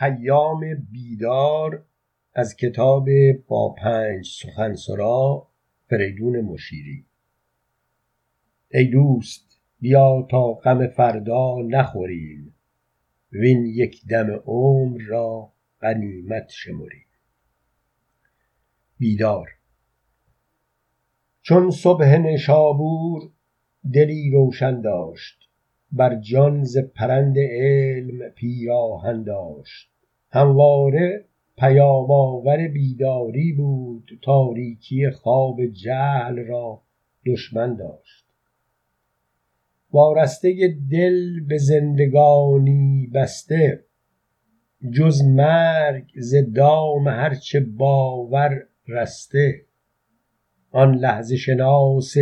پیام بیدار از کتاب با پنج سخنسرا فریدون مشیری. ای دوست بیا تا غم فردا نخوریم. وین یک دم عمر را غنیمت شمریم. بیدار. چون صبح نشابور دلی روشن داشت بر جان ز پرند علم پیراهن داشت. همواره پیام آور بیداری بود تاریکی خواب جهل را دشمن داشت. وارسته دل به زندگانی بسته جز مرگ ز دام هرچه باور رسته. آن لحظه شناس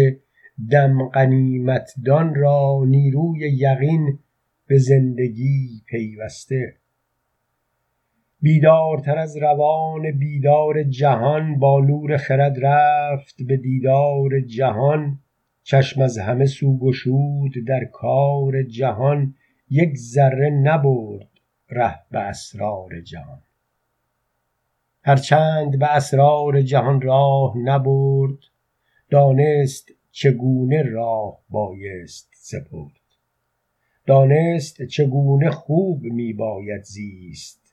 دم غنیمت دان را نیروی یقین به زندگی پیوسته. بیدارتر از روان بیدار جهان با نور خرد رفت به دیدار جهان. چشم از همه سو گشود در کار جهان. یک ذره نبرد ره به اسرار جهان. هرچند به اسرار جهان راه نبرد دانست چگونه راه بایست سپرد. دانست چگونه خوب می باید زیست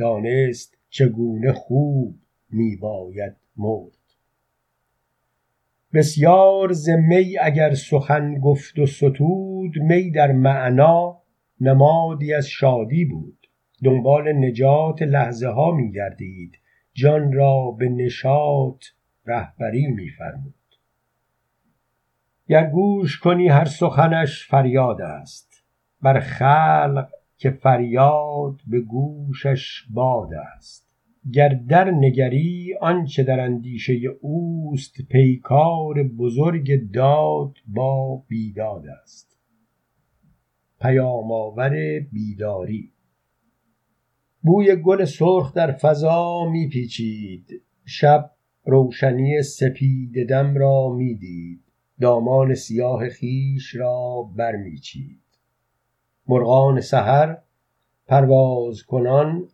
دانست چگونه خوب می باید مرد. بسیار ز می اگر سخن گفت و ستود می در معنا نمادی از شادی بود. دنبال نجات لحظه ها می گردید جان را به نشاط رهبری می فرمود گر گوش کنی هر سخنش فریاد است. بر خلق که فریاد به گوشش باد است. گر در نگری آنچه در اندیشه اوست پیکار بزرگ داد با بیداد است. پیام آور بیداری. بوی گل سرخ در فضا می پیچید شب روشنی سپید دم را می دید دامان سیاه خویش را برمیچید. مرغان سحر پرواز کنان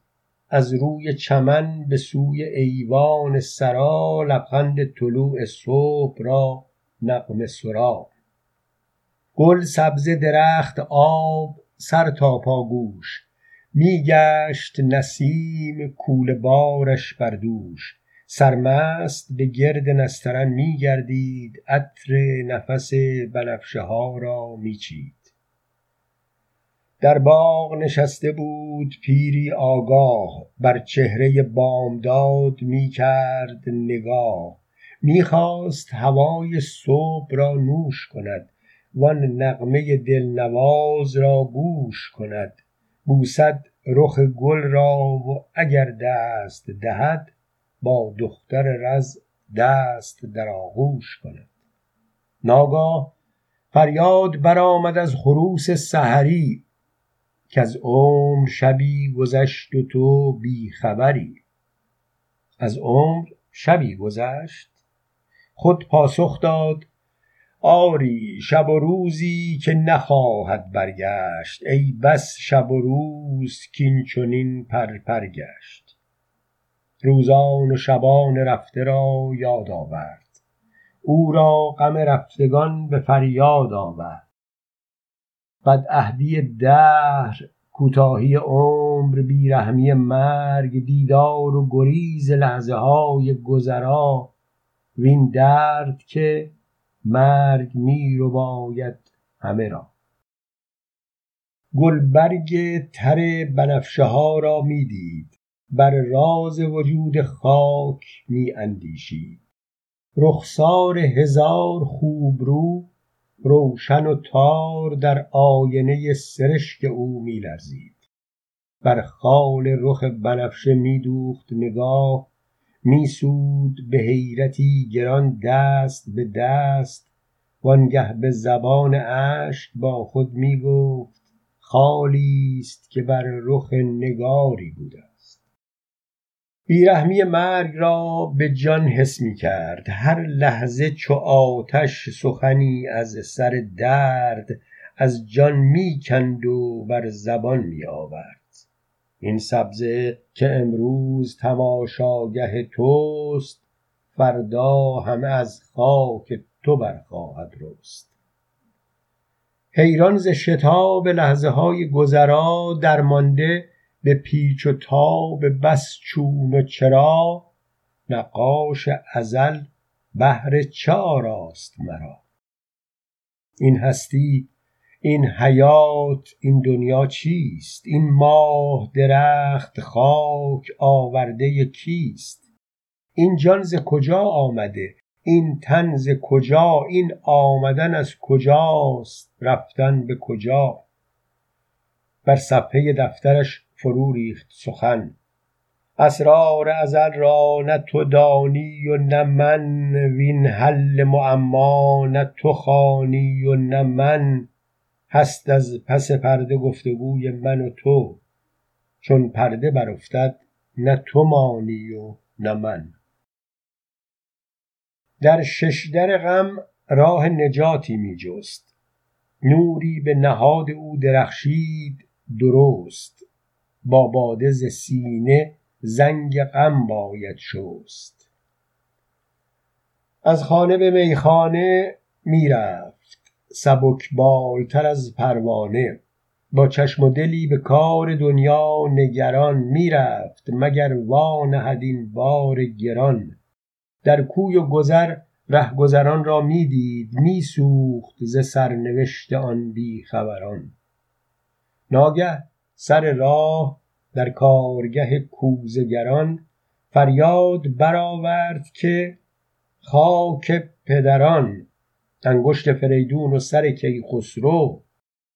از روی چمن به سوی ایوان سرا لبخند طلوع صبح را نغمه سرا. گل سبزه درخت آب سر تا پا گوش می گشت نسیم کوله بارش بر دوش. سرمست به گرد نسترن می گردید عطر نفس بنفشه ها را می چید در باغ نشسته بود پیری آگاه بر چهره بامداد می کرد نگاه. می خواست هوای صبح را نوش کند وان نغمه دلنواز را گوش کند. بوسد رخ گل را و اگر دست دهد با دختر رز دست در آغوش کند. ناگاه فریاد برآمد از خروس سحری کز عمر شبی گذشت و تو بی خبری. از عمر شبی گذشت خود پاسخ داد آری شب و روزی که نخواهد برگشت. ای بس شب و روز کین چنین پر پر گشت. روزان و شبان رفته را یاد آورد. او را غم رفتگان به فریاد آورد. بدعهدی دهر کوتاهی عمر بیرحمی مرگ دیدار و گریز لحظه های گذرا وین درد که مرگ می رباید همه را. گلبرگ تر بنفشه ها را می دید. بر راز وجود خاک می اندیشید. رخسار هزار خوبرو روشن و تار در آینه سرشک او می لرزید بر خال رخ بنفشه می دوخت نگاه می سود به حیرتی گران دست به دست. وانگه به زبان اشک با خود می گفت خالی است که بر رخ نگاری بوده بیرحمی مرگ را به جان حس می کرد. هر لحظه چو آتش سخنی از سر درد از جان می کند و بر زبان می آورد. این سبزه که امروز تماشاگه توست فردا همه از خاک تو برخواهد رست. حیران ز شتاب لحظه های گذرا درمانده به پیچ و تاب بس چون و چرا نقاش ازل بهر چه آراست مرا. این هستی این حیات این دنیا چیست؟ این ماه درخت خاک آورده کیست؟ این جان ز کجا آمده؟ این تن ز کجا؟ این آمدن از کجاست؟ رفتن به کجا؟ بر صفحه دفترش فرو ریخت سخن. اسرار ازل را نه تو دانی و نه من وین حل معما نه تو خوانی و نه من. هست از پس پرده گفتگوی من و تو چون پرده برافتد نه تو مانی و نه من. در ششدر غم راه نجاتی می جست. نوری به نهاد او درخشید درست. با باده ز سینه زنگ غم باید شست. از خانه به میخانه می‌رفت سبکبالتر از پروانه. با چشم و دلی به کار دنیا نگران می‌رفت مگر وانهد این بار گران. در کوی و گذر رهگذران را می‌دید میسوخت ز سرنوشت آن بیخبران. ناگه سر راه در کارگه کوزگران فریاد برآورد که خاک پدران انگشت فریدون و سر کیخسرو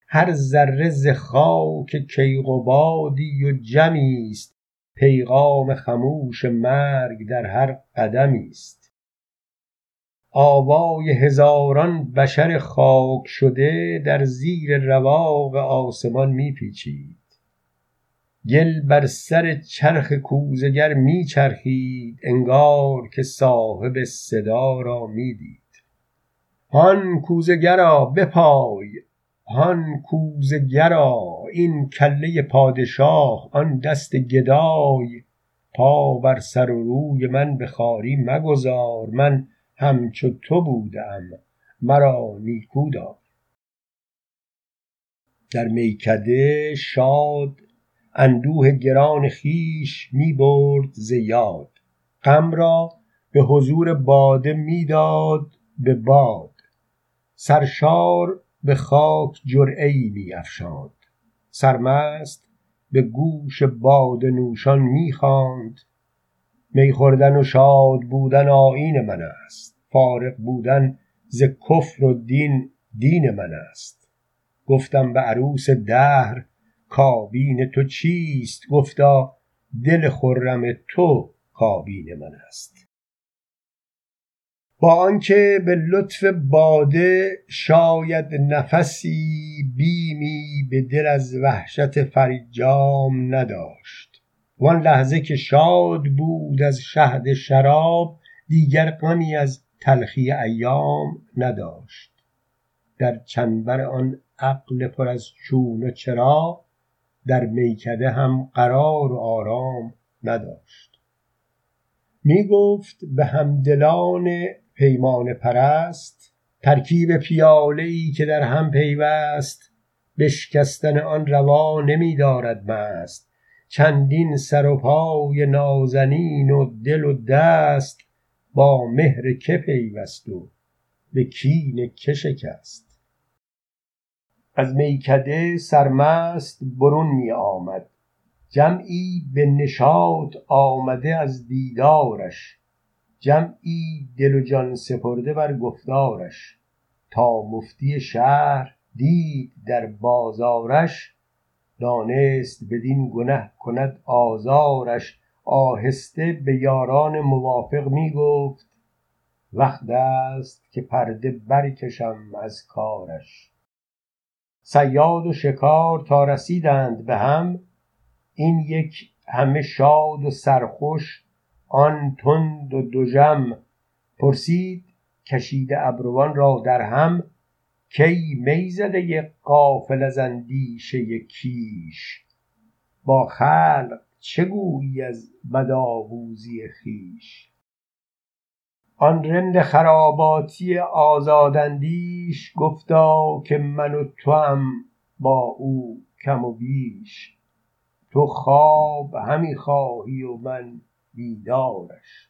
هر ذره ز خاک کیقبادی و جمی است. پیغام خموش مرگ در هر قدمی است. آوای هزاران بشر خاک شده در زیر رواق آسمان میپیچید. گل بر سر چرخ کوزگر میچرخید انگار که صاحب صدا را می‌دید هان کوزگرا بپای! هان کوزگرا! این کله پادشاه آن دست گدای! پا بر سر و روی من به خواری مگذار من همچو تو بوده مرا نیکو دار. در میکده شاد اندوه گران خویش می برد ز یاد. غم را به حضور باده می‌داد به باد. سرشار به خاک جرعه ای می افشاند سرمست به گوش باده نوشان می خواند. می خوردن و شاد بودن آیین من است. فارغ بودن ز کفر و دین دین من است. گفتم به عروس دهر کابین تو چیست؟ گفتا دل خرم تو کابین من است. با آنکه به لطف باده شاید نفسی بیمی به دل از وحشت فرجام نداشت. وان لحظه که شاد بود از شهد شراب دیگر غمی از تلخی ایام نداشت. در چنبر آن عقل پر از چون و چرا در میکده هم قرار و آرام نداشت. می گفت به همدلان پیمانه پرست ترکیب پیاله ای که در هم پیوست بشکستن آن روا نمی دارد مست. چندین سر و پای نازنین و دل و دست با مهر که پیوست و به کین که شکست. از میکده سرمست برون می آمد. جمعی به نشاط آمده از دیدارش. جمعی دل و جان سپرده بر گفتارش. تا مفتی شهر دید در بازارش. دانست بدین گنه کند آزارش. آهسته به یاران موافق می گفت وقت است که پرده برکشم از کارش. صیاد و شکار تا رسیدند به هم این یک همه شاد و سرخوش آن تند و دژم. پرسید کشیده ابروان را در هم کی می زده غافل از اندیشه کیش؟ با خلق چه از بدآموزی خویش آن رند خراباتی آزاداندیش گفتا که من و توام با او کم و بیش. تو خواب همی خواهی و من بیدارش.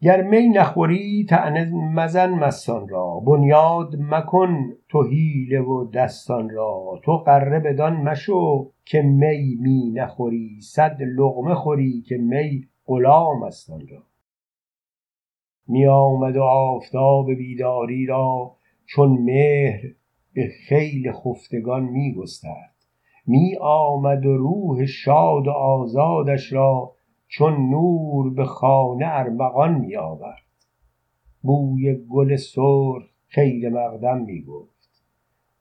گر می نخوری طعنه مزن مستان را. بنیاد مکن تو حیله و دستان را. تو غره بدان مشو که می می نخوری. صد لقمه خوری که می غلام است آن را. می آمد و آفتاب بیداری را چون مهر به خیل خفتگان می گسترد می آمد و روح شاد و آزادش را چون نور به خانه ارمغان می آورد بوی گل سرخ خیر مقدم می گفت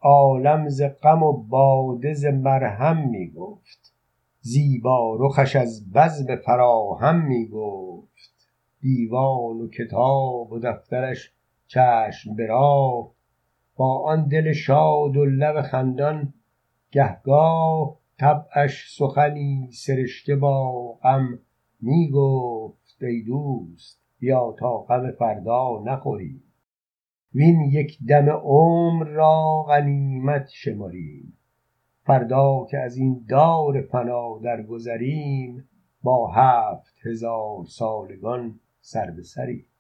عالم ز غم و باده ز مرهم می گفت زیبا رخش از بزم فراهم می گفت دیوان و کتاب و دفترش چشم به راه. با آن دل شاد و لب خندان گهگاه طبعش سخنی سرشته با غم می گفت ای دوست بیا تا غم فردا نخوریم وین یک دم عمر را غنیمت شمریم فردا که از این دار فنا درگذریم با هفت هزار سالگان سر به سریم